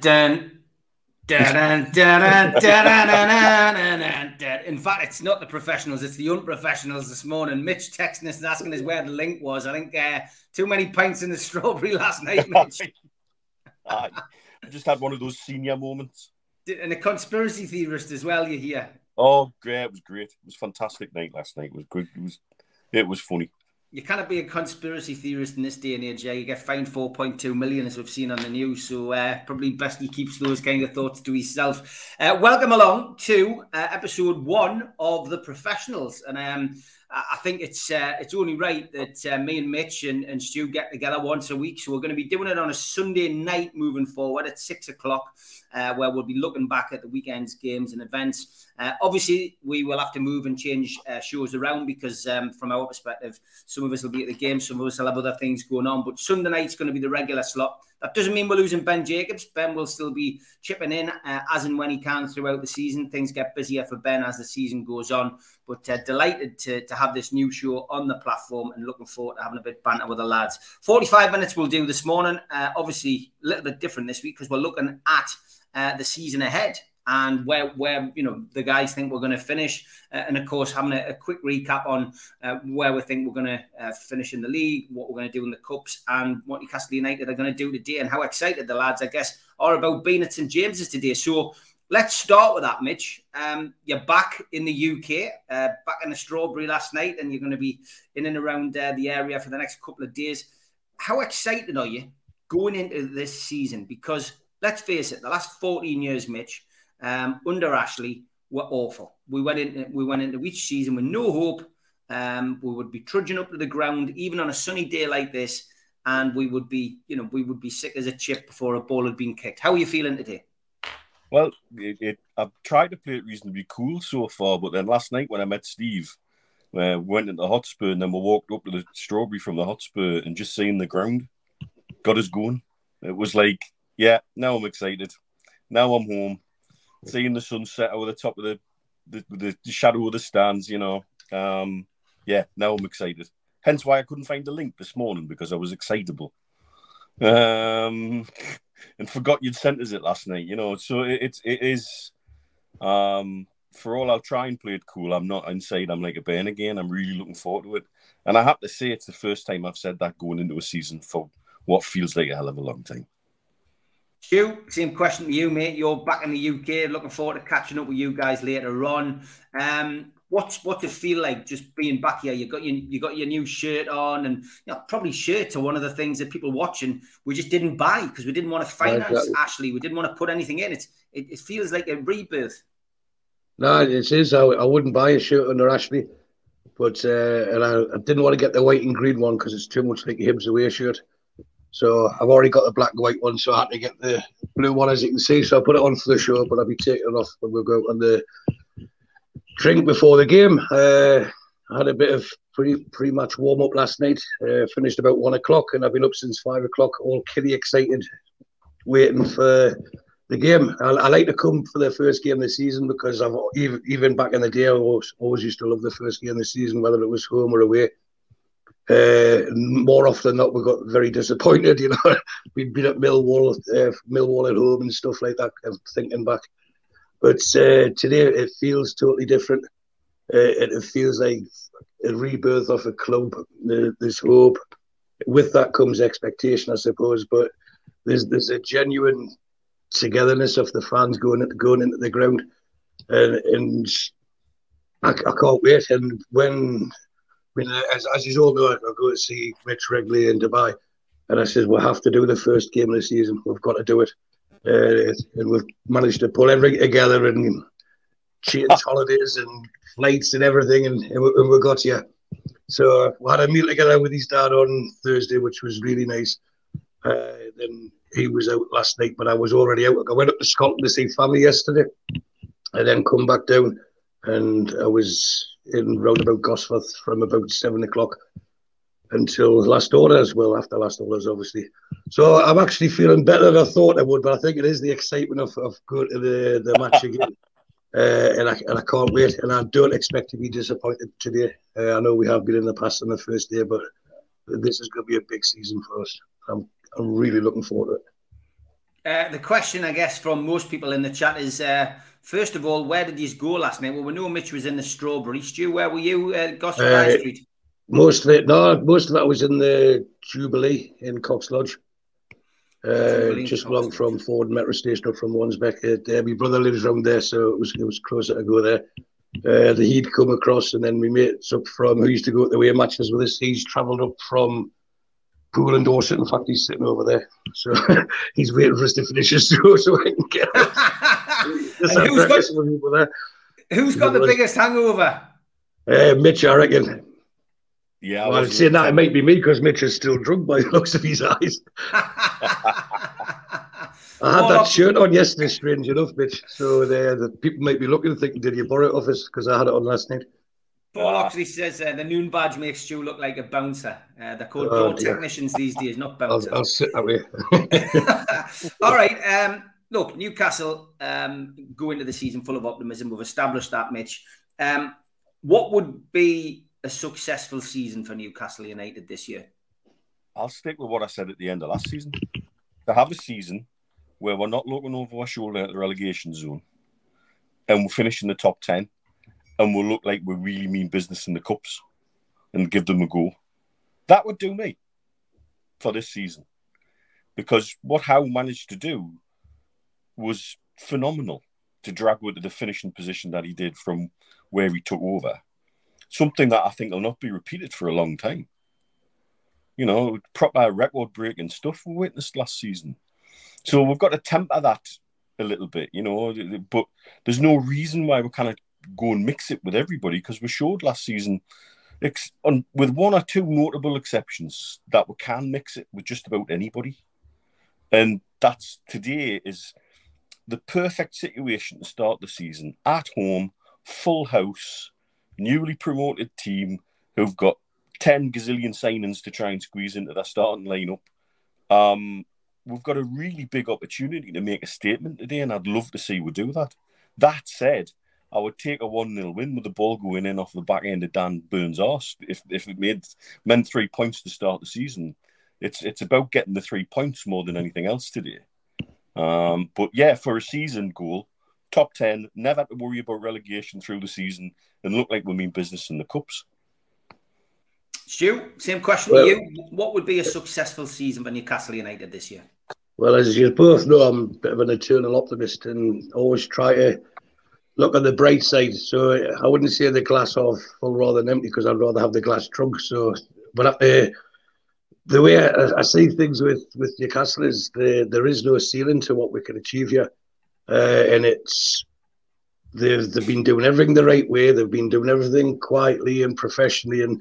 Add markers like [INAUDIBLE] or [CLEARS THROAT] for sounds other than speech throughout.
dun. In fact, it's not the professionals, it's the unprofessionals this morning. Mitch texting us and asking us where the link was. I think uh, too many pints in the strawberry last night, Mitch. I just had one of those senior moments. and a conspiracy theorist as well, you hear. Oh, great! It was great. It was a fantastic night last night. It was good. It was, it was funny. You cannot be a conspiracy theorist in this day and age. Yeah, you get fined 4.2 million, as we've seen on the news. So uh, probably best he keeps those kind of thoughts to himself. Uh, welcome along to uh, episode one of the professionals, and um, I think it's uh, it's only right that uh, me and Mitch and, and Stu get together once a week. So we're going to be doing it on a Sunday night moving forward at six o'clock, uh, where we'll be looking back at the weekend's games and events. Uh, obviously, we will have to move and change uh, shows around because, um, from our perspective, some of us will be at the game, some of us will have other things going on. But Sunday night's going to be the regular slot. That doesn't mean we're losing Ben Jacobs. Ben will still be chipping in uh, as and when he can throughout the season. Things get busier for Ben as the season goes on. But uh, delighted to, to have this new show on the platform and looking forward to having a bit of banter with the lads. 45 minutes we'll do this morning. Uh, obviously, a little bit different this week because we're looking at uh, the season ahead and where where you know the guys think we're going to finish, uh, and of course having a, a quick recap on uh, where we think we're going to uh, finish in the league, what we're going to do in the cups, and what Newcastle United are going to do today, and how excited the lads, I guess, are about being at St James's today. So. Let's start with that, Mitch. Um, you're back in the UK, uh, back in the Strawberry last night, and you're going to be in and around uh, the area for the next couple of days. How excited are you going into this season? Because let's face it, the last 14 years, Mitch, um, under Ashley were awful. We went into we went into each season with no hope. Um, we would be trudging up to the ground even on a sunny day like this, and we would be, you know, we would be sick as a chip before a ball had been kicked. How are you feeling today? Well, it, it, I've tried to play it reasonably cool so far, but then last night when I met Steve, uh, we went into the Hotspur and then we walked up to the Strawberry from the Hotspur and just seeing the ground got us going. It was like, yeah, now I'm excited. Now I'm home, seeing the sunset over the top of the the, the, shadow of the stands. You know, um, yeah, now I'm excited. Hence why I couldn't find the link this morning because I was excitable. Um, [LAUGHS] and forgot you'd sent us it last night. You know, so it, it is. Um, for all I'll try and play it cool, I'm not inside. I'm like a burn again. I'm really looking forward to it, and I have to say it's the first time I've said that going into a season for what feels like a hell of a long time. Stu, same question to you, mate. You're back in the UK. Looking forward to catching up with you guys later on. Um, what's what's it feel like just being back here? You got your you got your new shirt on, and you know, probably shirts are one of the things that people watching we just didn't buy because we didn't want to finance Exactly. Ashley. We didn't want to put anything in it. It, it feels like a rebirth. No, it is. I, I wouldn't buy a shirt under Ashley, but uh, and I, I didn't want to get the white and green one because it's too much like a Hibs away shirt. So I've already got the black and white one, so I had to get the blue one, as you can see. So I put it on for the show, but I'll be taking it off when we go out on the drink before the game. Uh, I had a bit of pre pre match warm up last night. Uh, finished about one o'clock, and I've been up since five o'clock, all killy excited, waiting for the game. I, I like to come for the first game of the season because I've even even back in the day, I always, always used to love the first game of the season, whether it was home or away. Uh, more often than not, we got very disappointed. You know, [LAUGHS] we'd been at Millwall, uh, Millwall at home and stuff like that. Thinking back, but uh, today it feels totally different. Uh, it, it feels like a rebirth of a club. There- There's hope. With that comes expectation, I suppose. But there's there's a genuine togetherness of the fans going at, going into the ground, and, and I, I can't wait. And when I mean, as, as you all know, I go to see Rich regularly in Dubai, and I said we'll have to do the first game of the season. We've got to do it, uh, and we've managed to pull everything together and change [LAUGHS] holidays and flights and everything, and, and, we, and we got here. So uh, we had a meal together with his dad on Thursday, which was really nice. Uh, then he was out last night, but I was already out. I went up to Scotland to see family yesterday, and then come back down, and I was in roundabout Gosforth from about seven o'clock until last orders. Well, after last orders, obviously. So I'm actually feeling better than I thought I would, but I think it is the excitement of, of going to the, the match again. [LAUGHS] Uh, and, I, and I can't wait. And I don't expect to be disappointed today. Uh, I know we have been in the past on the first day, but this is going to be a big season for us. I'm, I'm really looking forward to it. Uh, the question, I guess, from most people in the chat is uh, first of all, where did you go last night? Well, we know Mitch was in the Strawberry. stew. where were you? Uh, Gosforth uh, High Street? Most of it, no, most of it was in the Jubilee in Cox Lodge. Uh, just along from Ford Metro Station up from Wansbeck. Uh, my brother lives around there, so it was it was closer to go there. Uh, the he'd come across, and then we mates up from who used to go to the away matches with us. He's travelled up from Poole and Dorset. In fact, he's sitting over there, so [LAUGHS] he's waiting for us to finish his tour so I can get. [LAUGHS] who's got, there. who's got the biggest hangover? Uh, Mitch, I reckon. Yeah, well, I'm saying that it might be me because Mitch is still drunk by [LAUGHS] the looks of his eyes. [LAUGHS] I had that shirt on yesterday, strange enough, Mitch. So the, the people might be looking and thinking, did you borrow it off us? Because I had it on last night. Paul Oxley says uh, the noon badge makes Stu look like a bouncer. Uh, they're called oh, door technicians these days, not bouncers. I'll, I'll sit that way. [LAUGHS] All right. Um, look, Newcastle um, go into the season full of optimism. We've established that, Mitch. Um, what would be a successful season for Newcastle United this year? I'll stick with what I said at the end of last season. To have a season where we're not looking over our shoulder at the relegation zone and we're finishing in the top 10 and we'll look like we really mean business in the cups and give them a go. That would do me for this season. Because what Howe managed to do was phenomenal to drag with the finishing position that he did from where he took over. Something that I think will not be repeated for a long time. You know, proper record breaking stuff we witnessed last season. So we've got to temper that a little bit, you know. But there's no reason why we kind of go and mix it with everybody because we showed last season, ex- on, with one or two notable exceptions, that we can mix it with just about anybody. And that's today is the perfect situation to start the season at home, full house, newly promoted team who've got 10 gazillion signings to try and squeeze into their starting lineup. Um, we've got a really big opportunity to make a statement today, and I'd love to see we do that. That said, I would take a 1 0 win with the ball going in off the back end of Dan Burns' arse if, if it made meant three points to start the season. It's it's about getting the three points more than anything else today. Um, but yeah, for a season goal, top 10, never have to worry about relegation through the season and look like we mean business in the Cups. Stu, same question well, to you. What would be a successful season for Newcastle United this year? Well, as you both know, I'm a bit of an eternal optimist and always try to look at the bright side. So I wouldn't say the glass half full rather than empty because I'd rather have the glass drunk. So, but uh, the way I, I, see things with with Newcastle is the, there is no ceiling to what we can achieve here, uh, and it's they've they've been doing everything the right way. They've been doing everything quietly and professionally, and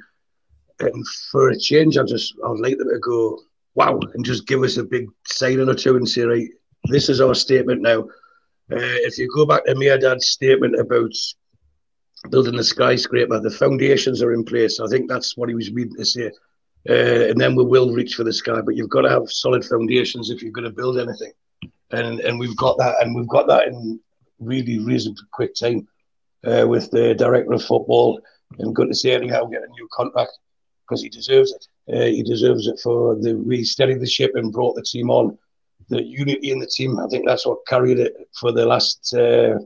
and for a change, I just I'd like them to go wow and just give us a big signing or two and say right, this is our statement now. Uh, if you go back to Mehrdad's statement about building the skyscraper, the foundations are in place. I think that's what he was meaning to say. Uh, and then we will reach for the sky. But you've got to have solid foundations if you're going to build anything, and and we've got that, and we've got that in really reasonably quick time uh, with the director of football. And good to see anyhow get a new contract because he deserves it. Uh, he deserves it for the we steadied the ship and brought the team on. The unity in the team, I think that's what carried it for the last uh,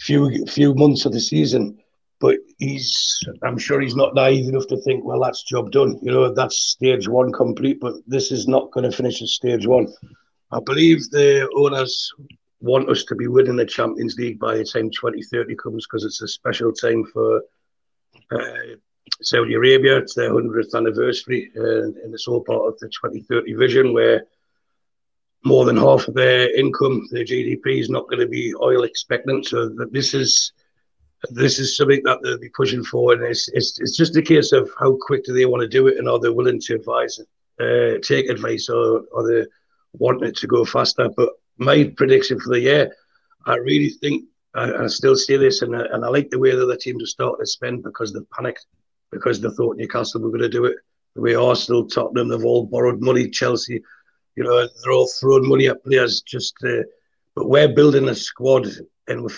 few few months of the season. But he's, I'm sure he's not naive enough to think, well, that's job done. You know, that's stage one complete. But this is not going to finish at stage one. I believe the owners want us to be winning the Champions League by the time 2030 comes because it's a special time for uh, Saudi Arabia. It's their 100th anniversary, uh, and it's all part of the 2030 vision where more than half of their income, their GDP, is not going to be oil expectant. So that this is this is something that they'll be pushing for, and it's, it's it's just a case of how quick do they want to do it, and are they willing to advise, uh, take advice, or are they wanting it to go faster? But my prediction for the year, I really think I, I still see this, and, and I like the way that the teams have started to spend because they've panicked, because they thought Newcastle were going to do it. The way Arsenal, Tottenham, they've all borrowed money. Chelsea, you know, they're all throwing money at players. Just, uh, but we're building a squad, and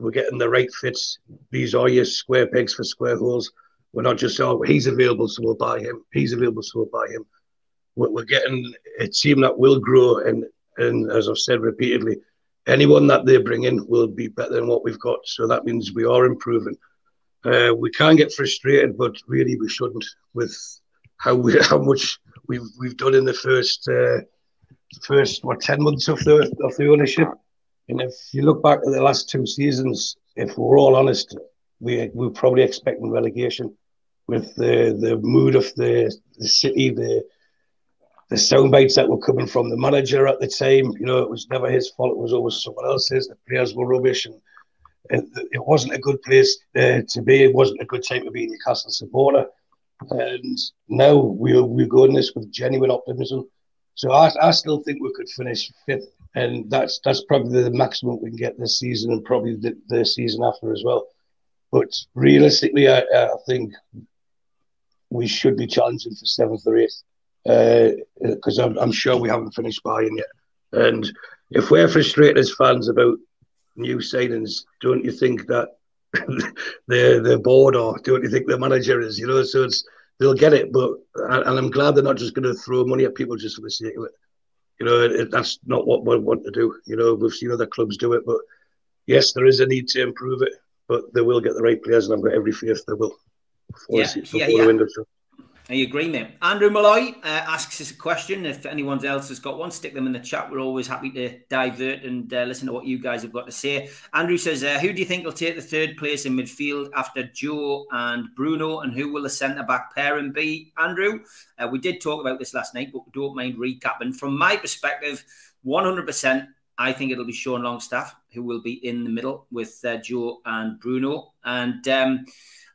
we're, getting the right fits. These are your square pegs for square holes. We're not just oh he's available, so we'll buy him. He's available, so we'll buy him. We're, we're getting a team that will grow, and and as I've said repeatedly, anyone that they bring in will be better than what we've got. So that means we are improving. Uh, we can get frustrated, but really we shouldn't with how we [LAUGHS] how much we've we've done in the first uh, first what ten months of the of the ownership. And if you look back at the last two seasons, if we're all honest, we we're probably expecting relegation with the the mood of the the city, the the sound bites that were coming from the manager at the time. You know, it was never his fault. It was always someone else's. The players were rubbish, and it, wasn't a good place uh, to be. It wasn't a good time to be a Newcastle supporter. And now we're we're going this with genuine optimism. So I, I still think we could finish fifth, and that's that's probably the maximum we can get this season, and probably the, the season after as well. But realistically, I, I think we should be challenging for seventh or eighth because uh, I'm, I'm, sure we haven't finished buying yet. And if we're frustrated as fans about new signings, don't you think that [LAUGHS] they're they're bored or don't you think the manager is? You know, so it's they'll get it, but and I'm glad they're not just going to throw money at people just for the sake of it. You know, it, that's not what we want to do. You know, we've seen other clubs do it, but yes, there is a need to improve it, but they will get the right players, and I've got every faith they will. yeah, yeah, yeah. The I agree, mate. Andrew Malloy uh, asks us a question. If anyone else has got one, stick them in the chat. We're always happy to divert and uh, listen to what you guys have got to say. Andrew says, uh, Who do you think will take the third place in midfield after Joe and Bruno? And who will the centre back pairing be? Andrew, uh, we did talk about this last night, but don't mind recapping. From my perspective, 100%, I think it'll be Sean Longstaff who will be in the middle with uh, Joe and Bruno. And um,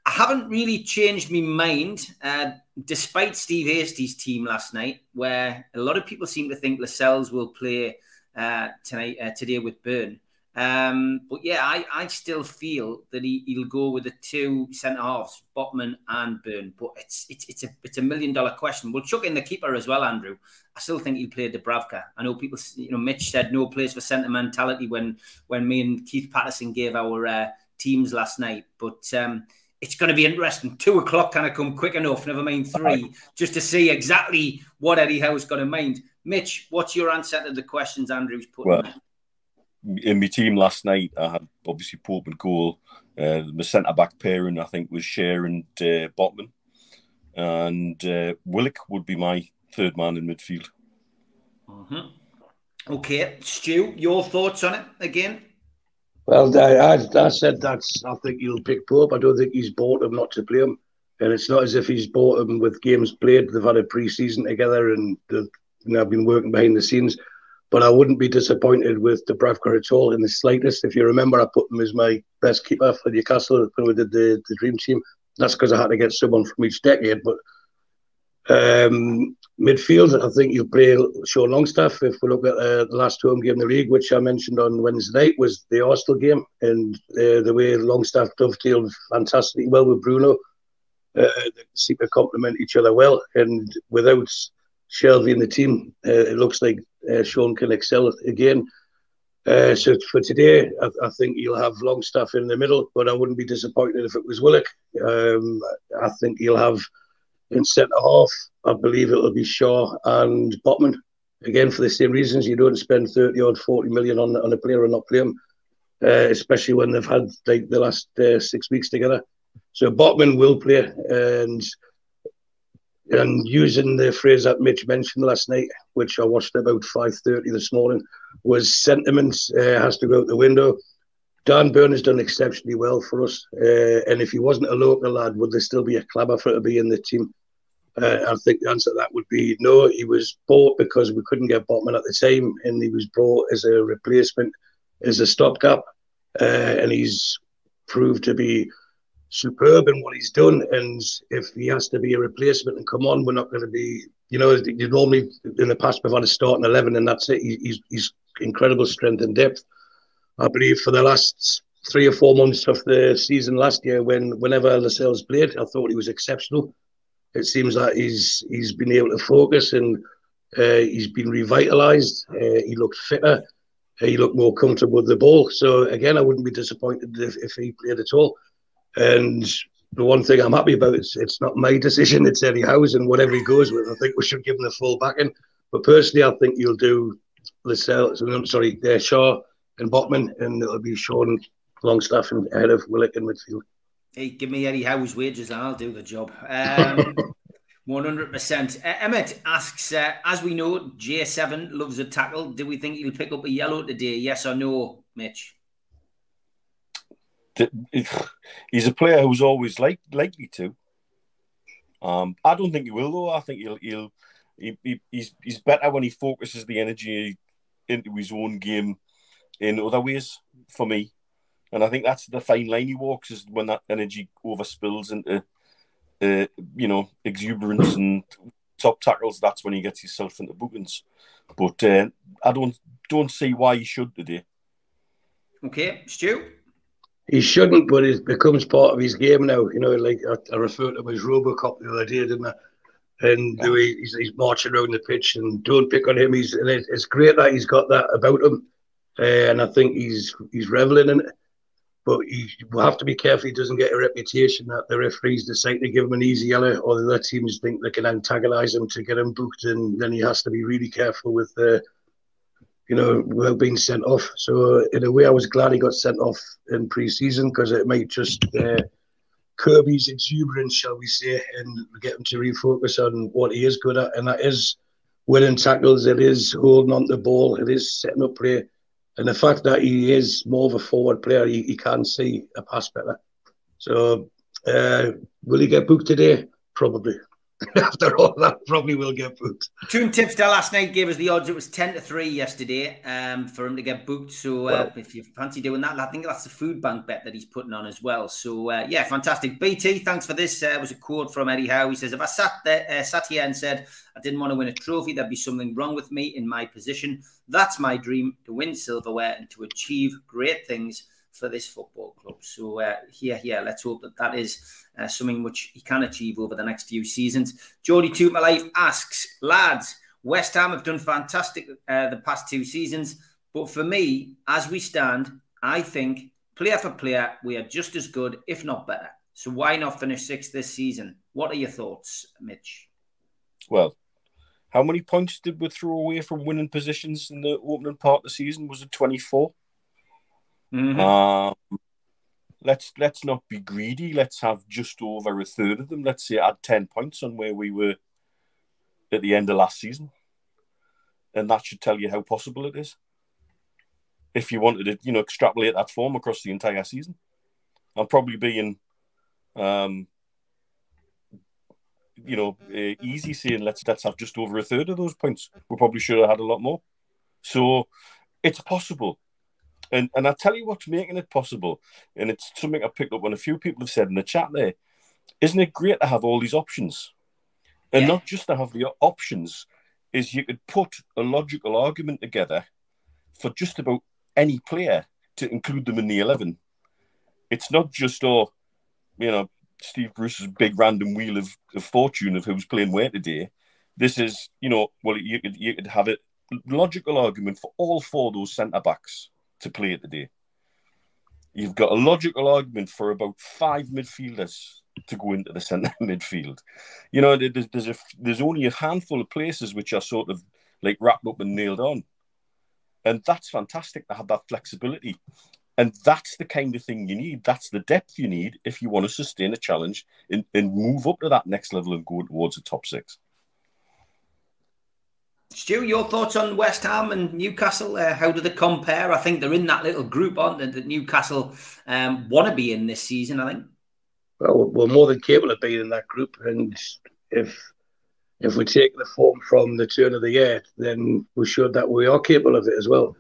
I haven't really changed my mind, uh, despite Steve Hasty's team last night, where a lot of people seem to think Lascelles will play uh, tonight uh, today with Burn. Um, but yeah, I, I still feel that he, he'll go with the two centre halves, Botman and Burn. But it's it's it's a it's a million dollar question. We'll chuck in the keeper as well, Andrew. I still think he'll play Dubravka. I know people, you know, Mitch said no place for sentimentality when when me and Keith Patterson gave our uh, teams last night, but. Um, it's going to be interesting. Two o'clock kind of come quick enough, never mind three, just to see exactly what Eddie Howe's got in mind. Mitch, what's your answer to the questions Andrew's put? Well, in my team last night, I had obviously Pope and goal. Uh, my centre back pairing, I think, was Schär and uh, Botman. And uh, Willock would be my third man in midfield. Mm-hmm. Okay, Stu, your thoughts on it again? Well, I, I, I said that's. I think he'll pick Pope. I don't think he's bought him not to play him, and it's not as if he's bought him with games played. They've had a pre-season together, and they've you know, been working behind the scenes. But I wouldn't be disappointed with Dubravka at all in the slightest. If you remember, I put him as my best keeper for Newcastle when we did the, the Dream Team. That's because I had to get someone from each decade. But um, midfield, I think you'll play Sean Longstaff. If we look at uh, the last home game in the league, which I mentioned on Wednesday night, was the Arsenal game, and uh, the way Longstaff dovetailed fantastically well with Bruno. Uh, they seem to complement each other well, and without Shelvey in the team, uh, it looks like uh, Sean can excel again. Uh, so for today, I, I, think you'll have Longstaff in the middle, but I wouldn't be disappointed if it was Willock. Um, I think you'll have in centre half, I believe it'll be Schär and Botman. Again, for the same reasons, you don't spend 30 or 40 million on, on a player and not play him, uh, especially when they've had like the last uh, six weeks together. So Botman will play, and and using the phrase that Mitch mentioned last night, which I watched about 5.30 this morning, was sentiment uh, has to go out the window. Dan Burn has done exceptionally well for us. Uh, and if he wasn't a local lad, would there still be a clamour for to be in the team? Uh, I think the answer to that would be no. He was bought because we couldn't get Botman at the time, and he was bought as a replacement, as a stopgap, uh, and he's proved to be superb in what he's done. And if he has to be a replacement and come on, we're not going to be, you know, you normally in the past we've had a starting eleven, and that's it. He's he's incredible strength and depth. I believe for the last three or four months of the season last year when whenever Lascelles played, I thought he was exceptional. It seems that he's he's been able to focus and uh, he's been revitalised. Uh, he looked fitter. He looked more comfortable with the ball. So again, I wouldn't be disappointed if, if he played at all. And the one thing I'm happy about is it's not my decision. It's Eddie Howe's and whatever he goes with. I think we should give him the full backing. But personally, I think you'll do Lascelles. I'm sorry, uh, Schär and Botman, and it'll be Sean Longstaff and ahead of Willock in midfield. Hey, give me Eddie Howe's wages and I'll do the job. [LAUGHS] Um, 100%. Uh, Emmett asks, uh, as we know, J7 loves a tackle. Do we think he'll pick up a yellow today? Yes or no, Mitch? [SIGHS] He's a player who's always like, likely to. Um, I don't think he will, though. I think he'll, he'll he, he, he's, he's better when he focuses the energy into his own game in other ways, for me. And I think that's the fine line he walks is when that energy overspills into, uh, you know, exuberance and top tackles. That's when he gets himself into bookings. But uh, I don't don't see why he should today. Okay, Stu. He shouldn't, but it becomes part of his game now. You know, like I, I referred to him as Robocop the other day, didn't I? And the way he's, he's, marching around the pitch, and don't pick on him. He's and it's great that he's got that about him, uh, and I think he's he's reveling in it. But he will have to be careful he doesn't get a reputation that the referees decide to give him an easy yellow, or the other teams think they can antagonise him to get him booked, and then he has to be really careful with the, uh, you know, well being sent off. So in a way, I was glad he got sent off in pre-season because it might just uh, curb his exuberance, shall we say, and get him to refocus on what he is good at, and that is winning tackles. It is holding on to the ball. It is setting up play and the fact that he is more of a forward player, he, he can see a pass better. So, uh, will he get booked today? Probably. [LAUGHS] After all that, probably will get booked. Toon Tipster last night gave us the odds. It was 10 to 3 yesterday um, for him to get booked. So, uh, if you fancy doing that, I think that's the food bank bet that he's putting on as well. So, uh, yeah, fantastic. BT, thanks for this. Uh, it was a quote from Eddie Howe. He says, If I sat, there, uh, sat here and said I didn't want to win a trophy, there'd be something wrong with me in my position. That's my dream to win silverware and to achieve great things for this football club. So uh, here, here, let's hope that that is uh, something which he can achieve over the next few seasons. My Life asks, lads, West Ham have done fantastic uh, the past two seasons, but for me, as we stand, I think player for player, we are just as good, if not better. So why not finish sixth this season? What are your thoughts, Mitch? Well, how many points did we throw away from winning positions in the opening part of the season? Was it 24? Mm-hmm. Um, let's let's not be greedy. Let's have just over a third of them. Let's say add ten points on where we were at the end of last season, and that should tell you how possible it is. If you wanted to, you know, extrapolate that form across the entire season, I'm probably being, um, you know, uh, easy saying let's let's have just over a third of those points. We probably should have had a lot more. So it's possible. And and I tell you what's making it possible, and it's something I picked up on a few people have said in the chat there. Isn't it great to have all these options? And yeah. not just to have the options, is you could put a logical argument together for just about any player to include them in the 11. It's not just, oh, you know, Steve Bruce's big random wheel of, of fortune of who's playing where today. This is, you know, well, you could, you could have a logical argument for all four of those centre backs to play it today. You've got a logical argument for about five midfielders to go into the [LAUGHS] centre midfield. You know, there's there's, a, there's only a handful of places which are sort of like wrapped up and nailed on, and that's fantastic to have that flexibility. And that's the kind of thing you need. That's the depth you need if you want to sustain a challenge and, and move up to that next level and go towards the top six. Stu, your thoughts on West Ham and Newcastle? Uh, how do they compare? I think they're in that little group, aren't they? That Newcastle um, want to be in this season. I think. Well, we're more than capable of being in that group, and if if we take the form from the turn of the year, then we showed that we are capable of it as well.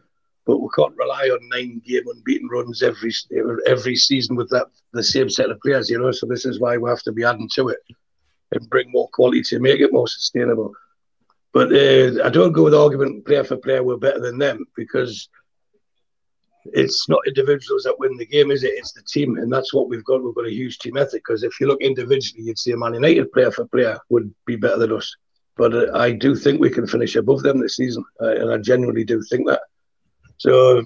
But we can't rely on nine game unbeaten runs every every season with that the same set of players, you know. So this is why we have to be adding to it and bring more quality to make it more sustainable. But uh, I don't go with argument player for player we're better than them because it's not individuals that win the game, is it? It's the team, and that's what we've got. We've got a huge team ethic. Because if you look individually, you'd see a Man United player for player would be better than us. But uh, I do think we can finish above them this season, uh, and I genuinely do think that. So,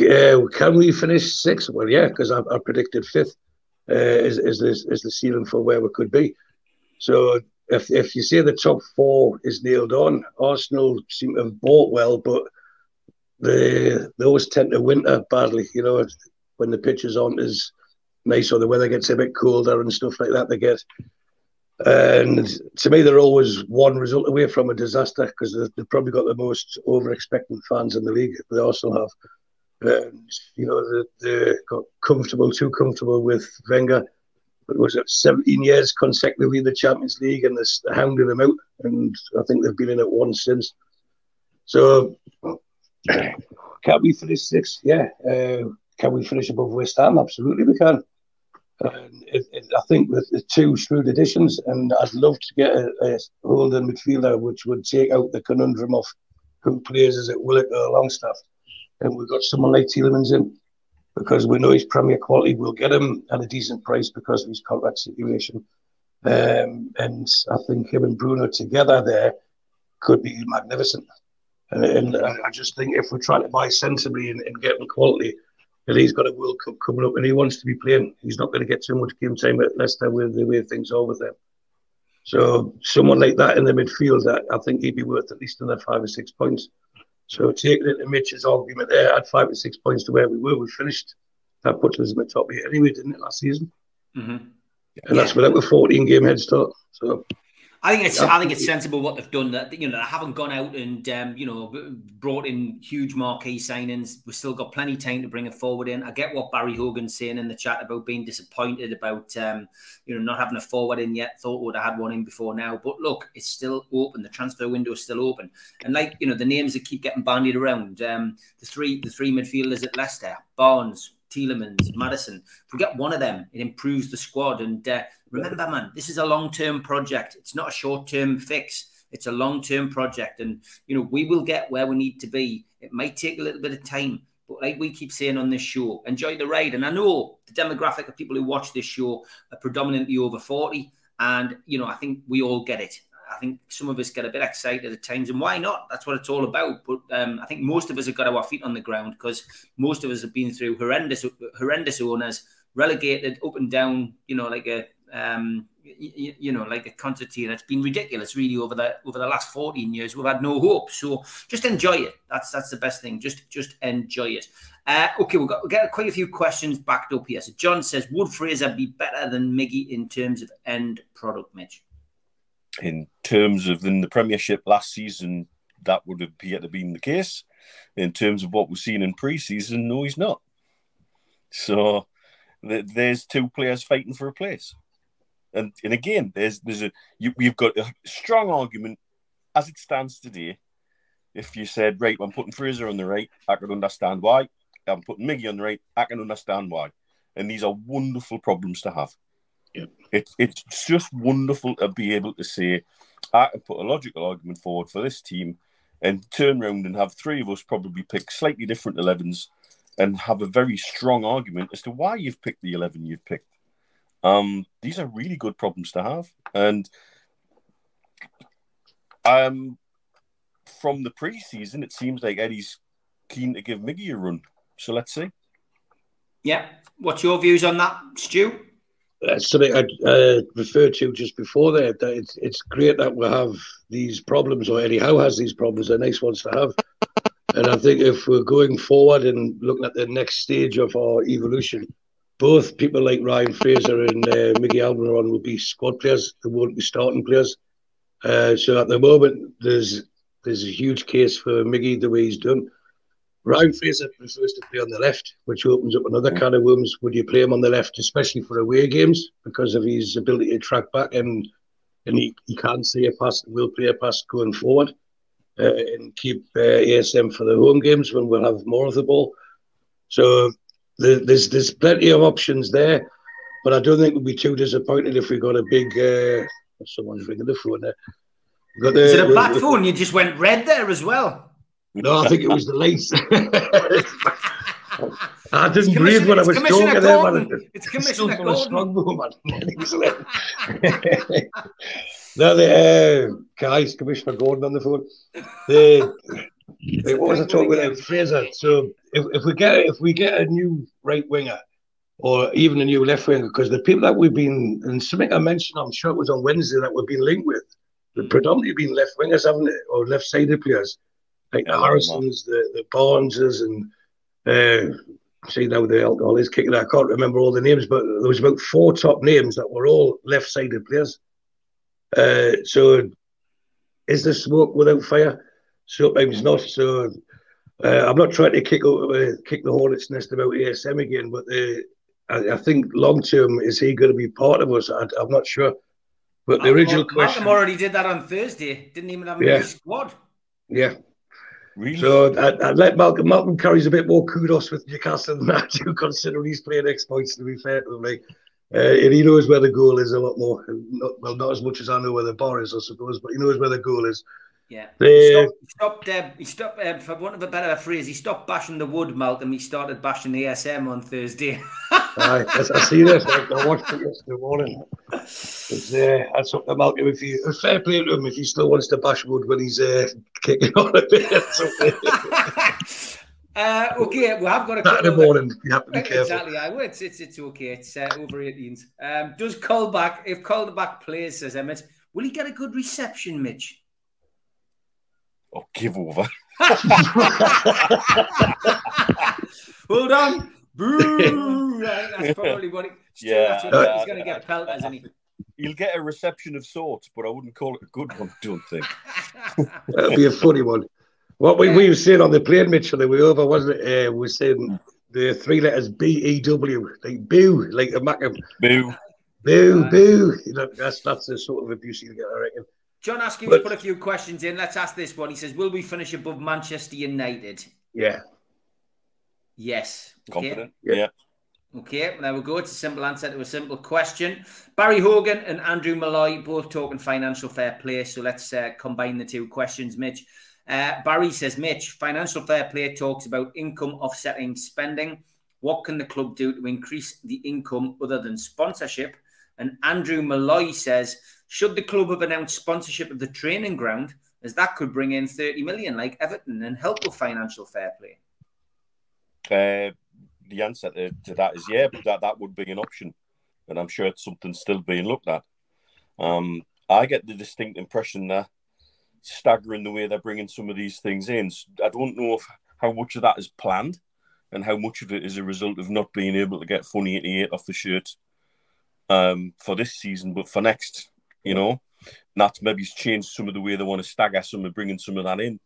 uh, can we finish sixth? Well, yeah, because I, I, predicted fifth uh, is is is the ceiling for where we could be. So if if you say the top four is nailed on, Arsenal seem to have bought well, but they they always tend to winter badly. You know, when the pitches aren't as nice or the weather gets a bit colder and stuff like that, they get. And to me, they're always one result away from a disaster because they've probably got the most over-expecting fans in the league. They also have. And, you know, they, they got comfortable, too comfortable with Wenger. But was it 17 years consecutively in the Champions League and they're hounding them out. And I think they've been in it once since. So can we finish sixth? Yeah. Uh, can we finish above West Ham? Absolutely, we can. And it, it, I think with the two shrewd additions, and I'd love to get a, a holding midfielder which would take out the conundrum of who plays is it Willock or Longstaff. And we've got someone like Tielemans in because we know he's premier quality. We'll get him at a decent price because of his contract situation. Um, and I think him and Bruno together there could be magnificent. And, and I just think if we're trying to buy sensibly and, and getting quality, and he's got a World Cup coming up and he wants to be playing, he's not going to get too much game time at Leicester with the way things are with them. So someone like that in the midfield, I, I think he'd be worth at least another five or six points. So taking it to Mitch's argument there, add five or six points to where we were, we finished. That puts us in the top eight anyway, didn't it, last season? Mm-hmm. And yeah. that's without a 14 game head start. So I think it's I think it's sensible what they've done. That you know they haven't gone out and um, you know brought in huge marquee signings. We've still got plenty of time to bring it forward in. I get what Barry Hogan's saying in the chat about being disappointed about um, you know not having a forward in yet. Thought would have had one in before now, but look, it's still open. The transfer window is still open, and like you know the names that keep getting bandied around. Um, the three the three midfielders at Leicester, Barnes, Tielemans, Maddison. If we get one of them, it improves the squad. And uh, remember, man, this is a long term project. It's not a short term fix. It's a long term project. And, you know, we will get where we need to be. It might take a little bit of time. But like we keep saying on this show, enjoy the ride. And I know the demographic of people who watch this show are predominantly over 40. And, you know, I think we all get it. I think some of us get a bit excited at times, and why not? That's what it's all about. But um, I think most of us have got our feet on the ground because most of us have been through horrendous, horrendous owners, relegated up and down. You know, like a um, you, you, know, like a concertina. It's been ridiculous, really, over the over the last fourteen years. We've had no hope, so just enjoy it. That's that's the best thing. Just just enjoy it. Uh, okay, we've got we got quite a few questions backed up here. So John says, would Fraser be better than Miggy in terms of end product, Mitch? in terms of in the Premiership last season, that would appear to have been the case. In terms of what we've seen in pre-season, no, he's not. So th- there's two players fighting for a place, and and again, there's there's a you, you've got a strong argument as it stands today. If you said, right, I'm putting Fraser on the right, I can understand why. I'm putting Miggy on the right, I can understand why. And these are wonderful problems to have. Yeah. It, it's just wonderful to be able to say, I can put a logical argument forward for this team and turn around and have three of us probably pick slightly different 11s and have a very strong argument as to why you've picked the 11 you've picked. Um, these are really good problems to have. And um, from the preseason, it seems like Eddie's keen to give Miggy a run. So let's see. Yeah. What's your views on that, Stu? that's something I uh, referred to just before there. That it's it's great that we have these problems, or Eddie Howe has these problems. They're nice ones to have. and I think if we're going forward and looking at the next stage of our evolution, both people like Ryan Fraser and uh, Miggy Almiron will be squad players. They won't be starting players. Uh, so at the moment, there's there's a huge case for Miggy the way he's done. Ryan Fraser prefers to play on the left, which opens up another kind of worms. Would you play him on the left, especially for away games, because of his ability to track back and and he, he can see a pass, will play a pass going forward, uh, and keep uh, ASM for the home games when we'll have more of the ball. So there's there's plenty of options there, but I don't think we'll be too disappointed if we got a big. Uh, someone's ringing the phone there. Got the, Is it a bad phone? You just went red there as well. No, I think it was the lace. [LAUGHS] I didn't breathe when I was talking there, man. It's Commissioner Gordon. Strongbow, man. [LAUGHS] [LAUGHS] no, the uh, guys, Commissioner Gordon on the phone. The what was I talking about? Fraser. So if, if we get if we get a new right winger or even a new left winger, because the people that we've been and something I mentioned, I'm sure it was on Wednesday that we've been linked with, they've predominantly been left wingers, haven't it, or left sided players like the Harrisons, the the Barneses, and uh, see now the alcohol is kicking. I can't remember all the names, but there was about four top names that were all left-sided players. Uh, so is there smoke without fire? Sometimes not. So uh, I'm not trying to kick uh, kick the hornet's nest about ASM again, but uh, I, I, think long term is he going to be part of us? I, am not sure. But the original question, Malcolm already did that on Thursday. Didn't even have a yeah. squad. Yeah, Really? So I, would let Malcolm. Malcolm carries a bit more kudos with Newcastle than [LAUGHS] I do, considering he's playing exploits. To be fair to him, like, uh, and he knows where the goal is a lot more. Not, well, not as much as I know where the bar is, I suppose, but he knows where the goal is. Yeah, he stopped. He stopped, uh, he stopped uh, for want of a better phrase, he stopped bashing the wood, Malcolm. He started bashing the SM on Thursday. [LAUGHS] Aye, I, see this. I, I watched it yesterday morning. It's, uh, that's up to Malcolm. If you fair play to him, if he still wants to bash wood when he's uh, kicking on a bit. [LAUGHS] Uh, okay, we have got a Saturday morning. You have to be careful. Exactly, I would. It's, it's, it's okay. It's uh, over 18s. Um, does Colback, if Colback plays, says Emmett, will he get a good reception, Mitch? Oh, give over. well done. Boo! [LAUGHS] that's probably what he, yeah, yeah, he's going to get pelters, isn't he? He'll get a reception of sorts, but I wouldn't call it a good one, don't think. [LAUGHS] That'll be a funny one. What we, yeah. we were saying on the plane, Mitchell, we were over, wasn't it? Uh, we were saying the three letters B E W, like boo, like a mac of boo. Boo, boo. You know, that's that's the sort of abuse you get, I reckon. John Askew has put a few questions in. Let's ask this one. He says, Will we finish above Manchester United? Yeah. Yes. Okay. Yeah. Okay, there we go. It's a simple answer to a simple question. Barry Hogan and Andrew Malloy both talking financial fair play. So let's uh, combine the two questions, Mitch. Uh, Barry says, Mitch, financial fair play talks about income offsetting spending. What can the club do to increase the income other than sponsorship? And Andrew Malloy says, should the club have announced sponsorship of the training ground, as that could bring in 30 million like Everton and help with financial fair play? Uh, the answer to, to, that is yeah, that, that would be an option. And I'm sure it's something still being looked at. Um, I get the distinct impression that staggering the way they're bringing some of these things in. I don't know if, how much of that is planned and how much of it is a result of not being able to get Funny 88 off the shirt um, for this season, but for next, you know, that's maybe changed some of the way they want to stagger some of bringing some of that in.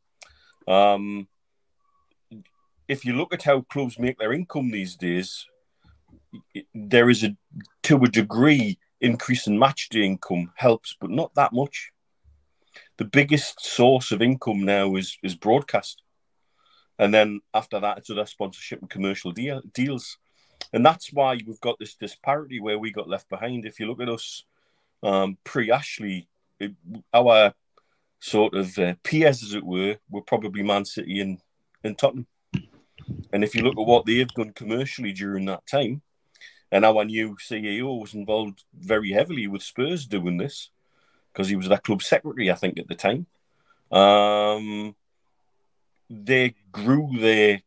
Um, if you look at how clubs make their income these days, there is a to a degree increase in match day income helps, but not that much. The biggest source of income now is is broadcast, and then after that, it's other sponsorship and commercial deal, deals, and that's why we've got this disparity where we got left behind. If you look at us um, pre Ashley, our sort of uh, peers, as it were, were probably Man City and, and Tottenham. And if you look at what they've done commercially during that time, and our new CEO was involved very heavily with Spurs doing this because he was their club secretary, I think, at the time. Um, they grew their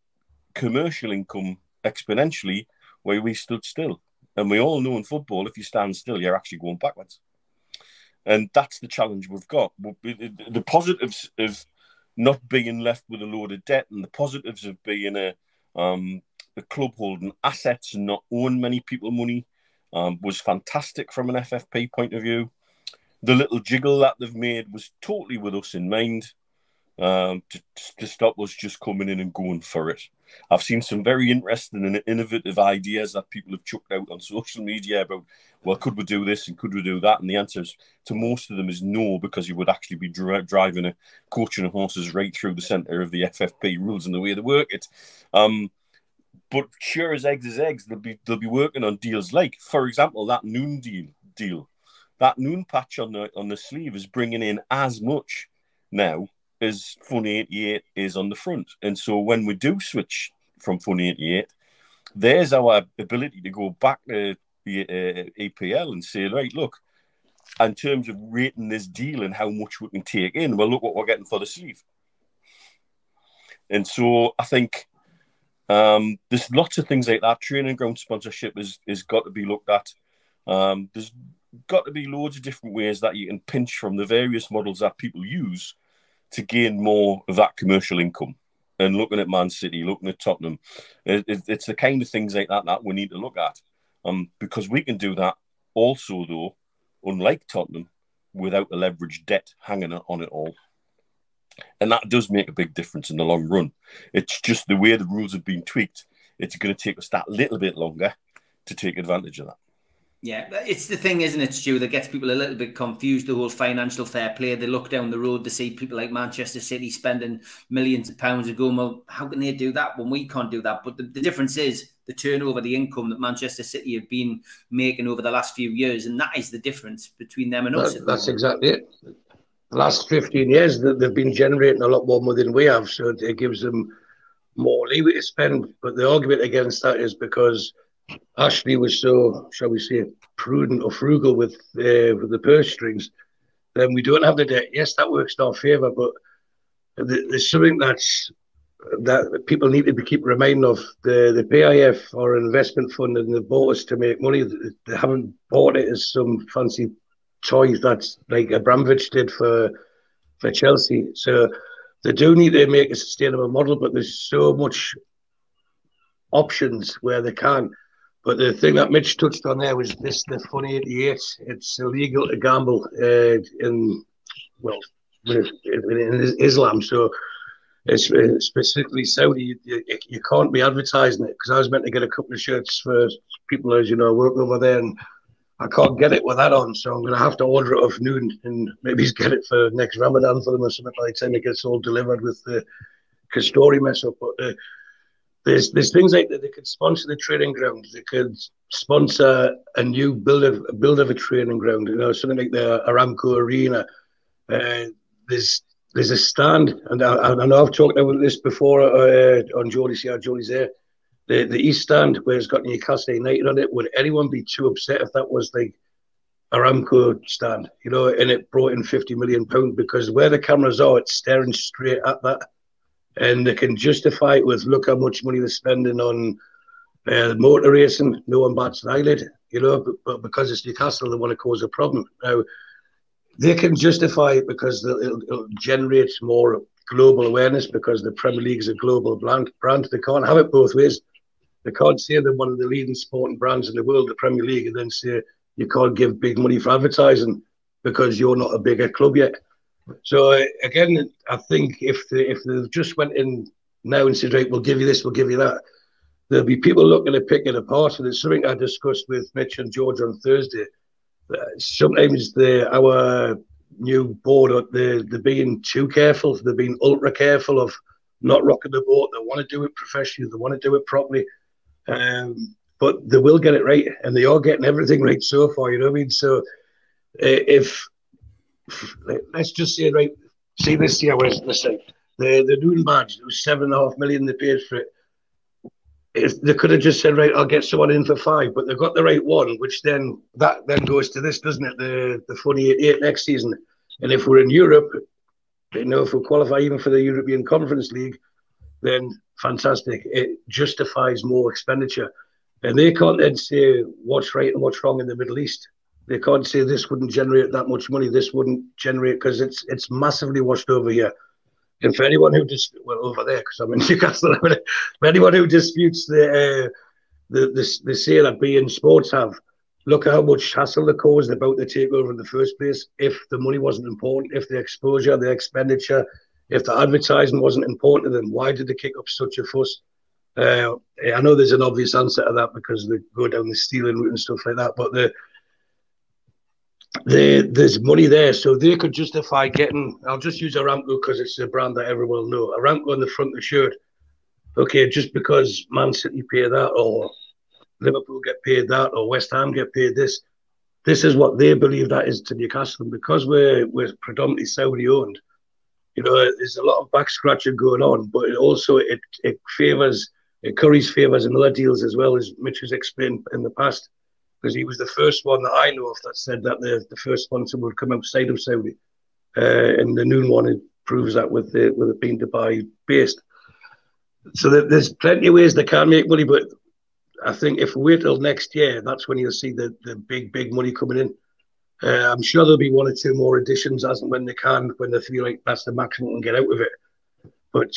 commercial income exponentially where we stood still. And we all know in football, if you stand still, you're actually going backwards. And that's the challenge we've got. The positives of not being left with a load of debt and the positives of being a um, the club holding assets and not owing many people money um, was fantastic from an FFP point of view. The little jiggle that they've made was totally with us in mind um, to, to stop us just coming in and going for it. I've seen some very interesting and innovative ideas that people have chucked out on social media about, well, could we do this and could we do that? And the answer is, to most of them is no, because you would actually be dri- driving a coach and horses right through the centre of the FFP rules and the way they work it. Um, but sure as eggs as eggs, they'll be they'll be working on deals like, for example, that noon deal deal. That noon patch on the on the sleeve is bringing in as much now as Fun 88 is on the front. And so when we do switch from Fun 88, there's our ability to go back to the uh, EPL and say, right, look, in terms of rating this deal and how much we can take in, well, look what we're getting for the sleeve. And so I think um, there's lots of things like that. Training ground sponsorship is is got to be looked at. Um, there's got to be loads of different ways that you can pinch from the various models that people use to gain more of that commercial income. And looking at Man City, looking at Tottenham, it, it, it's the kind of things like that that we need to look at. Um, because we can do that also, though, unlike Tottenham, without the leverage debt hanging on it all. And that does make a big difference in the long run. It's just the way the rules have been tweaked. It's going to take us that little bit longer to take advantage of that. Yeah, it's the thing, isn't it, Stu, that gets people a little bit confused. The whole financial fair play. They look down the road, to see people like Manchester City spending millions of pounds and go, well, how can they do that when we can't do that? But the, the difference is the turnover, the income that Manchester City have been making over the last few years, and that is the difference between them and us. That's exactly it the last 15 years that they've been generating a lot more money than we have, so it gives them more leeway to spend. But the argument against that is because Ashley was so, shall we say, prudent or frugal with uh, with the purse strings. Then we don't have the debt. Yes, that works in our favour, but there's something that's that people need to be keep reminding of the the PIF or investment fund and the bought to make money. They haven't bought it as some fancy choice that's like Abramovich did for for Chelsea. So they do need to make a sustainable model, but there's so much options where they can. But the thing that Mitch touched on there was this: the Fun 88. It's illegal to gamble uh, in well in Islam. So it's specifically Saudi. You, you can't be advertising it because I was meant to get a couple of shirts for people as you know working over there and I can't get it with that on, so I'm going to have to order it off noon and maybe [LAUGHS] get it for next Ramadan for them or something by the time it gets all delivered with the Castore mess up. But uh, there's there's things like that. They could sponsor the training ground. They could sponsor a new build of a build of a training ground. You know, something like the Aramco Arena. Uh, there's there's a stand, and I, I know I've talked about this before uh, on Jodie's yeah, Jodie's there the the East Stand where it's got Newcastle United on it. Would anyone be too upset if that was the Aramco stand? You know, and it brought in fifty million pound because where the cameras are, it's staring straight at that, and they can justify it with look how much money they're spending on uh, motor racing. No one bats an eyelid. You know, but, but because it's Newcastle, they want to cause a problem now. They can justify it because it'll, it'll generate more global awareness because the Premier League is a global brand. Brand they can't have it both ways. They can't say they're one of the leading sporting brands in the world, the Premier League, and then say you can't give big money for advertising because you're not a bigger club yet. So uh, again, I think if they if they just went in now and said, right, we'll give you this, we'll give you that, there'll be people looking to pick it apart. And it's something I discussed with Mitch and George on Thursday. Uh, sometimes the our new board, they're, they're being too careful. They're being ultra careful of not rocking the boat. They want to do it professionally. They want to do it properly. Um, but they will get it right, and they are getting everything right so far. You know what I mean? So uh, if let's just say right, see this year, where's the say the the noon badge? It was seven and a half million they paid for it. If they could have just said, right, I'll get someone in for five, but they've got the right one, which then that then goes to this, doesn't it? The the funny eight next season. And if we're in Europe, you know, if we qualify even for the European Conference League, then fantastic. It justifies more expenditure. And they can't then say what's right and what's wrong in the Middle East. They can't say this wouldn't generate that much money, this wouldn't generate because it's it's massively washed over here. And for anyone who dis well over there because I'm in [LAUGHS] Newcastle, for anyone who disputes the uh, the the, the say that beIN Sports have, look how much hassle they caused about the takeover in the first place. If the money wasn't important, if the exposure, the expenditure, if the advertising wasn't important to them, why did they kick up such a fuss? Uh, I know there's an obvious answer to that because they go down the stealing route and stuff like that, but the, the there's money there, so they could justify getting. I'll just use Aramco because it's a brand that everyone will know. Aramco on the front of the shirt. Okay, just because Man City pay that, or Liverpool get paid that, or West Ham get paid this. This is what they believe that is to Newcastle, and because we're we're predominantly Saudi owned you know, there's a lot of back scratching going on, but it also it it favours it curries favours in other deals as well as Mitch has explained in the past, because he was the first one that I know of that said that the the first sponsor would come outside of Saudi, uh, and the noon one proves that with the with it being Dubai based. So there's plenty of ways they can make money, but I think if we wait till next year, that's when you'll see the, the big, big money coming in. Uh, I'm sure there'll be one or two more additions as and when they can, when they feel like that's the maximum and get out of it. But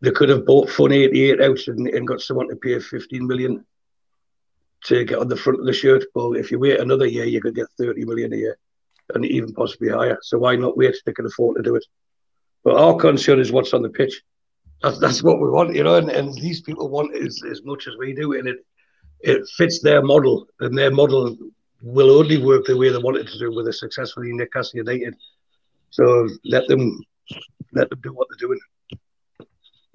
they could have bought Fun 88 out and, and got someone to pay 15 million to get on the front of the shirt. But if you wait another year, you could get 30 million a year and even possibly higher. So why not wait? If they can afford to do it. But our concern is what's on the pitch. That's, that's what we want, you know, and, and these people want as, as much as we do. And it, it fits their model, and their model will only work the way they want it to do with a successfully Newcastle United. So let them let them do what they're doing.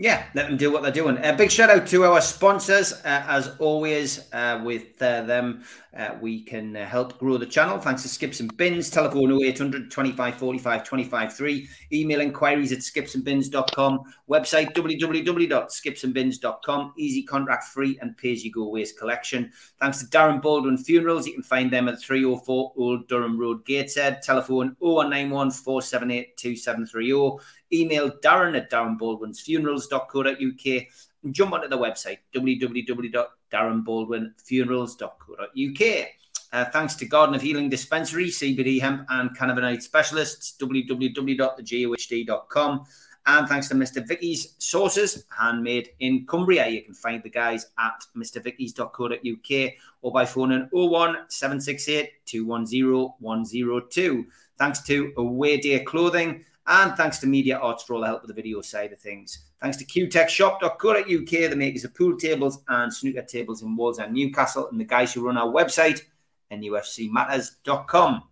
Yeah, let them do what they're doing. A big shout out to our sponsors. Uh, as always, uh, with uh, them, uh, we can uh, help grow the channel. Thanks to Skips and Bins. Telephone 0800 25 45 25 3. Email inquiries at skipsandbins.com. Website www.skipsandbins.com. Easy contract free and pay as you go waste collection. Thanks to Darren Baldwin Funerals. You can find them at 304 Old Durham Road, Gateshead. Telephone 0191 478 2730 email darren at darrenbaldwinsfunerals.co.uk and jump onto the website www.darrenbaldwinfunerals.co.uk. Uh, thanks to Garden of Healing Dispensary, CBD Hemp and Cannabinoid Specialists, www.thegohd.com. And thanks to Mr. Vicky's Sauces, handmade in Cumbria. You can find the guys at mrvickies.co.uk or by phoning 01 768 210 102. Thanks to Away Day Clothing and thanks to Media Arts for all the help with the video side of things. Thanks to qtechshop.co.uk, the makers of pool tables and snooker tables in Walls and Newcastle, and the guys who run our website, nufcmatters.com.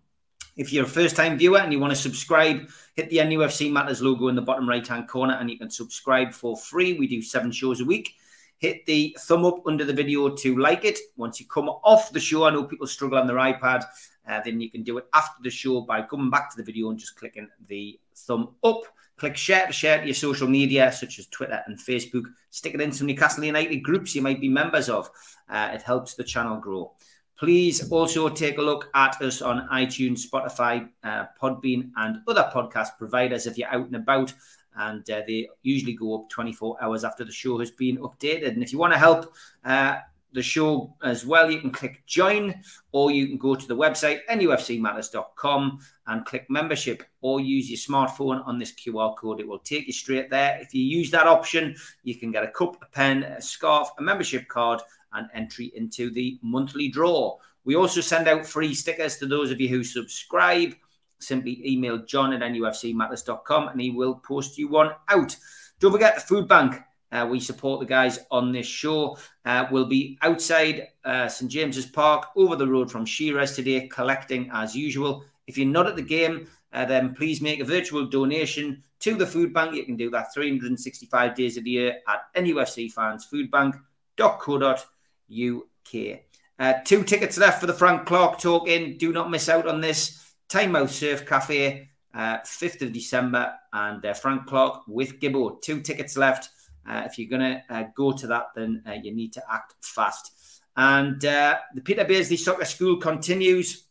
If you're a first time viewer and you want to subscribe, hit the NUFC Matters logo in the bottom right hand corner and you can subscribe for free. We do seven shows a week. Hit the thumb up under the video to like it. Once you come off the show, I know people struggle on their iPad, uh, then you can do it after the show by coming back to the video and just clicking the thumb up. Click share to share to your social media, such as Twitter and Facebook. Stick it in some Newcastle United groups you might be members of. Uh, it helps the channel grow. Please also take a look at us on iTunes, Spotify, uh, Podbean, and other podcast providers if you're out and about. And uh, they usually go up 24 hours after the show has been updated. And if you want to help uh, the show as well, you can click join or you can go to the website nufcmatters.com and click membership or use your smartphone on this QR code. It will take you straight there. If you use that option, you can get a cup, a pen, a scarf, a membership card, and entry into the monthly draw. We also send out free stickers to those of you who subscribe. Simply email john at nufcmatters.com and he will post you one out. Don't forget the food bank uh, we support the guys on this show. Uh, we'll be outside uh, St James's Park over the road from Shearers today, collecting as usual. If you're not at the game, uh, then please make a virtual donation to the food bank. You can do that 365 days of the year at nufcfansfoodbank.co.uk. Uh, two tickets left for the Frank Clark talk in. Do not miss out on this. Time Out Surf Cafe, 5th uh, of December, and Frank Clark with Gibbo. Two tickets left. Uh, if you're going to uh, go to that, then uh, you need to act fast. And uh, the Peter Beardsley Soccer School continues.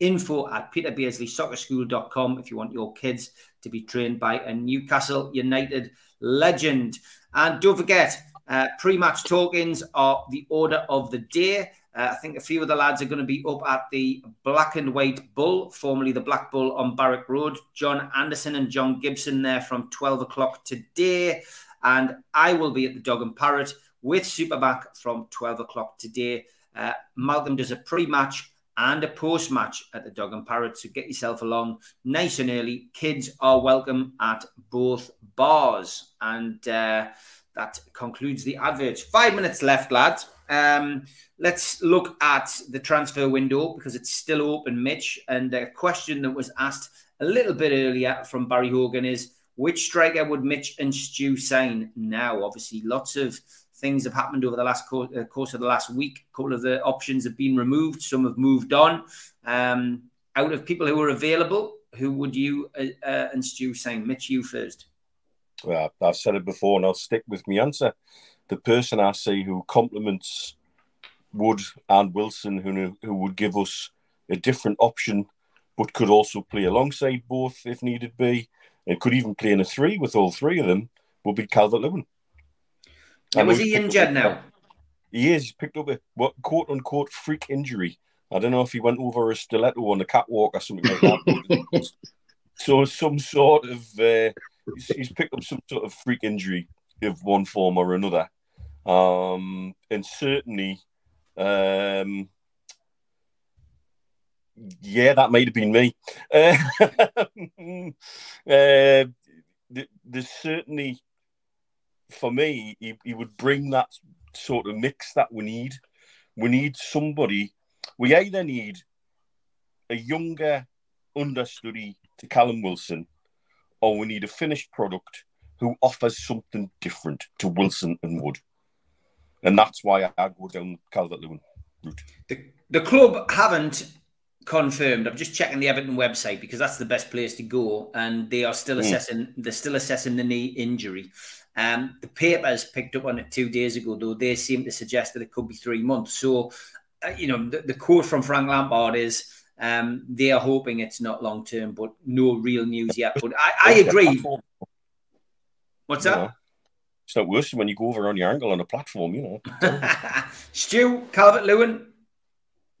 Info at peterbeardsley.soccerschool.com if you want your kids to be trained by a Newcastle United legend. And don't forget, uh, pre-match talkings are the order of the day. Uh, I think a few of the lads are going to be up at the Black and White Bull, formerly the Black Bull on Barrack Road. John Anderson and John Gibson there from 12 o'clock today. And I will be at the Dog and Parrot with Superback from 12 o'clock today. Uh, Malcolm does a pre match and a post match at the Dog and Parrot. So get yourself along nice and early. Kids are welcome at both bars. And uh, that concludes the adverts. Five minutes left, lads. Um, let's look at the transfer window because it's still open, Mitch. And a question that was asked a little bit earlier from Barry Hogan is which striker would Mitch and Stu sign now? Obviously, lots of things have happened over the last co- uh, course of the last week. A couple of the options have been removed. Some have moved on. Um, out of people who are available, who would you uh, uh, and Stu sign? Mitch, you first. Well, I've said it before, and I'll stick with my answer. The person I see who complements Wood and Wilson, who who would give us a different option, but could also play alongside both if needed be, and could even play in a three with all three of them, would be Calvert Lewin. And was he injured now? He is. He's picked up a what quote unquote freak injury. I don't know if he went over a stiletto on the catwalk or something like that. [LAUGHS] so some sort of uh, he's, he's, picked up some sort of freak injury of one form or another, um, and certainly, um, yeah, that might have been me. Uh, [LAUGHS] uh, there's certainly for me, he, he would bring that sort of mix that we need. We need somebody. We either need a younger understudy to Callum Wilson, or we need a finished product who offers something different to Wilson and Wood. And that's why I go down Calvert Lewin route. The, the club haven't confirmed. I'm just checking the Everton website because that's the best place to go, and they are still mm. assessing. They're still assessing the knee injury. Um, the papers picked up on it two days ago, though they seem to suggest that it could be three months. So, uh, you know, the, the, quote from Frank Lampard is um, they are hoping it's not long term, but no real news yet. But I, I agree. What's that? it's not worse when you go over on your angle on a platform, you know. [LAUGHS] Stu, Calvert Lewin.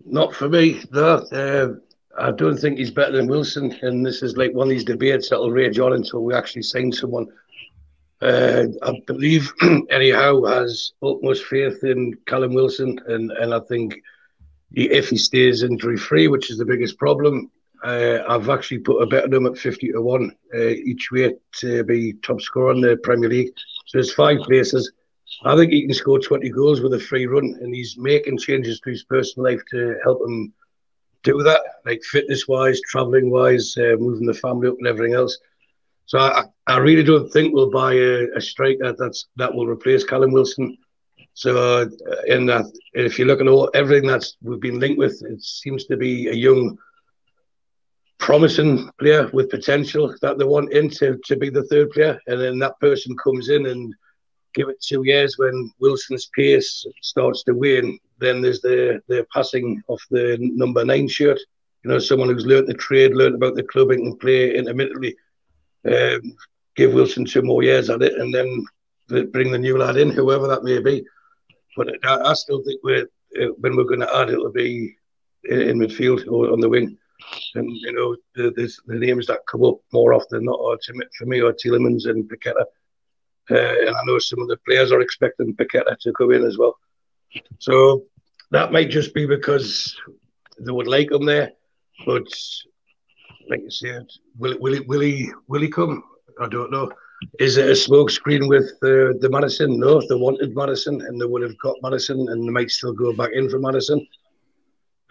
Not for me, no. Uh, I don't think he's better than Wilson, and this is like one of these debates that'll rage on until we actually sign someone. Uh, I believe [CLEARS THROAT] Eddie Howe, has utmost faith in Callum Wilson, and, and I think he, if he stays injury free, which is the biggest problem, uh, I've actually put a bet on him at 50 to 1 uh, each way to be top scorer in the Premier League. So there's five places. I think he can score 20 goals with a free run, and he's making changes to his personal life to help him do that, like fitness wise, traveling wise, uh, moving the family up, and everything else. So I, I really don't think we'll buy a, a striker that's that will replace Callum Wilson. So uh, in that, if you look at all everything that's we've been linked with, it seems to be a young, promising player with potential that they want in to, to be the third player, and then that person comes in and give it two years when Wilson's pace starts to wane. Then there's the the passing of the number nine shirt. You know, someone who's learned the trade, learned about the club, and can play intermittently um, give Wilson two more years at it, and then bring the new lad in, whoever that may be. But I, I still think we're uh, when we're going to add, it'll be in, in, midfield or on the wing. And you know, the, the names that come up more often than not are for me are Tielemans and Paqueta. Uh, and I know some of the players are expecting Paqueta to come in as well. So that might just be because they would like him there, but like you said, will will he will he will he come? I don't know. Is it a smokescreen with uh, the Maddison? No, they wanted Maddison and they would have got Maddison and they might still go back in for Maddison.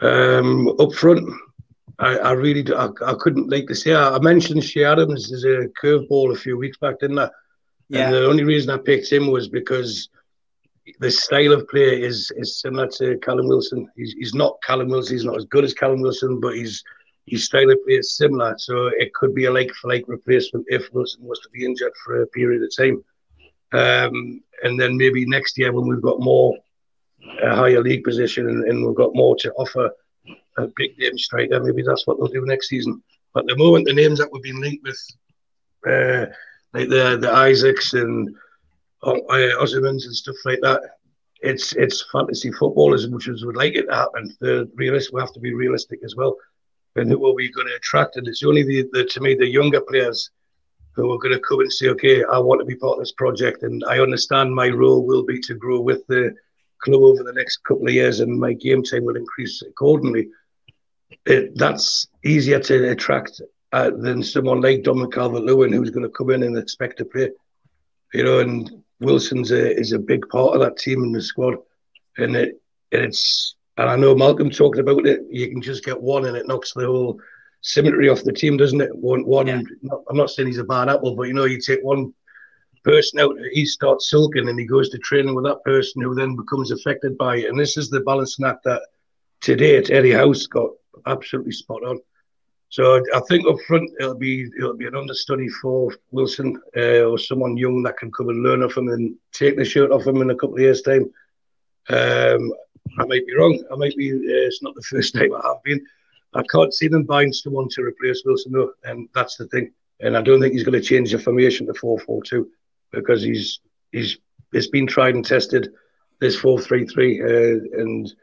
Um, up front, I, I really do, I, I couldn't like to say. I, I mentioned Che Adams as a curveball a few weeks back, didn't I? Yeah. And the only reason I picked him was because the style of play is is similar to Callum Wilson. He's, he's not Callum Wilson. He's not as good as Callum Wilson, but he's his style of play is similar, so it could be a like for like replacement if Wilson was to be injured for a period of time. Um, and then maybe next year when we've got more a higher league position and, and, we've got more to offer a big name striker, maybe that's what they'll do next season. But at the moment, the names that we've been linked with, uh, like the the Isaks and uh, Osimhen's and stuff like that, it's it's fantasy football as much as we'd like it to happen. The realist, we have to be realistic as well and who are we going to attract? And it's only the, the to me the younger players who are going to come and say, okay, I want to be part of this project, and I understand my role will be to grow with the club over the next couple of years, and my game time will increase accordingly. It, that's easier to attract uh, than someone like Dominic Calvert-Lewin, who's going to come in and expect to play. You know, and Wilson's a, is a big part of that team and the squad, and it it's and I know Malcolm talked about it. You can just get one, and it knocks the whole symmetry off the team, doesn't it? One, one. Yeah. I'm not saying he's a bad apple, but you know, you take one person out, he starts sulking, and he goes to training with that person, who then becomes affected by it. And this is the balancing act that, to date, Eddie Howe's got absolutely spot on. So I think up front it'll be it'll be an understudy for Wilson uh, or someone young that can come and learn off him and take the shirt off him in a couple of years' time. Um, I might be wrong. I might be. Uh, it's not the [LAUGHS] first time I have been. I can't see them buying someone to replace Wilson though, and that's the thing. And I don't think he's going to change the formation to four four two because he's he's it's been tried and tested. This four three three, uh, and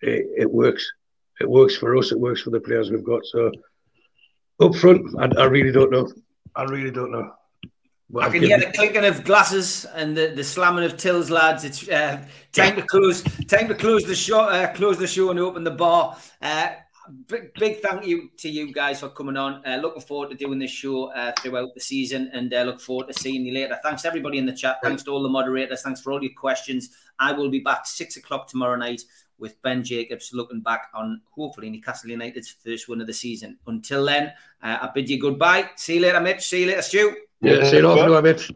it, it works. It works for us. It works for the players we've got. So up front, I, I really don't know. I really don't know. But I can hear the clinking of glasses and the, the slamming of tills, lads. It's uh, time to close. Time to close the show. Uh, close the show and open the bar. Uh, big, big thank you to you guys for coming on. Uh, looking forward to doing this show uh, throughout the season, and uh, look forward to seeing you later. Thanks to everybody in the chat. Thanks to all the moderators. Thanks for all your questions. I will be back six o'clock tomorrow night with Ben Jacobs looking back on hopefully Newcastle United's first win of the season. Until then, uh, I bid you goodbye. See you later, Mitch. See you later, Stu. Yeah, see you later, Mitch.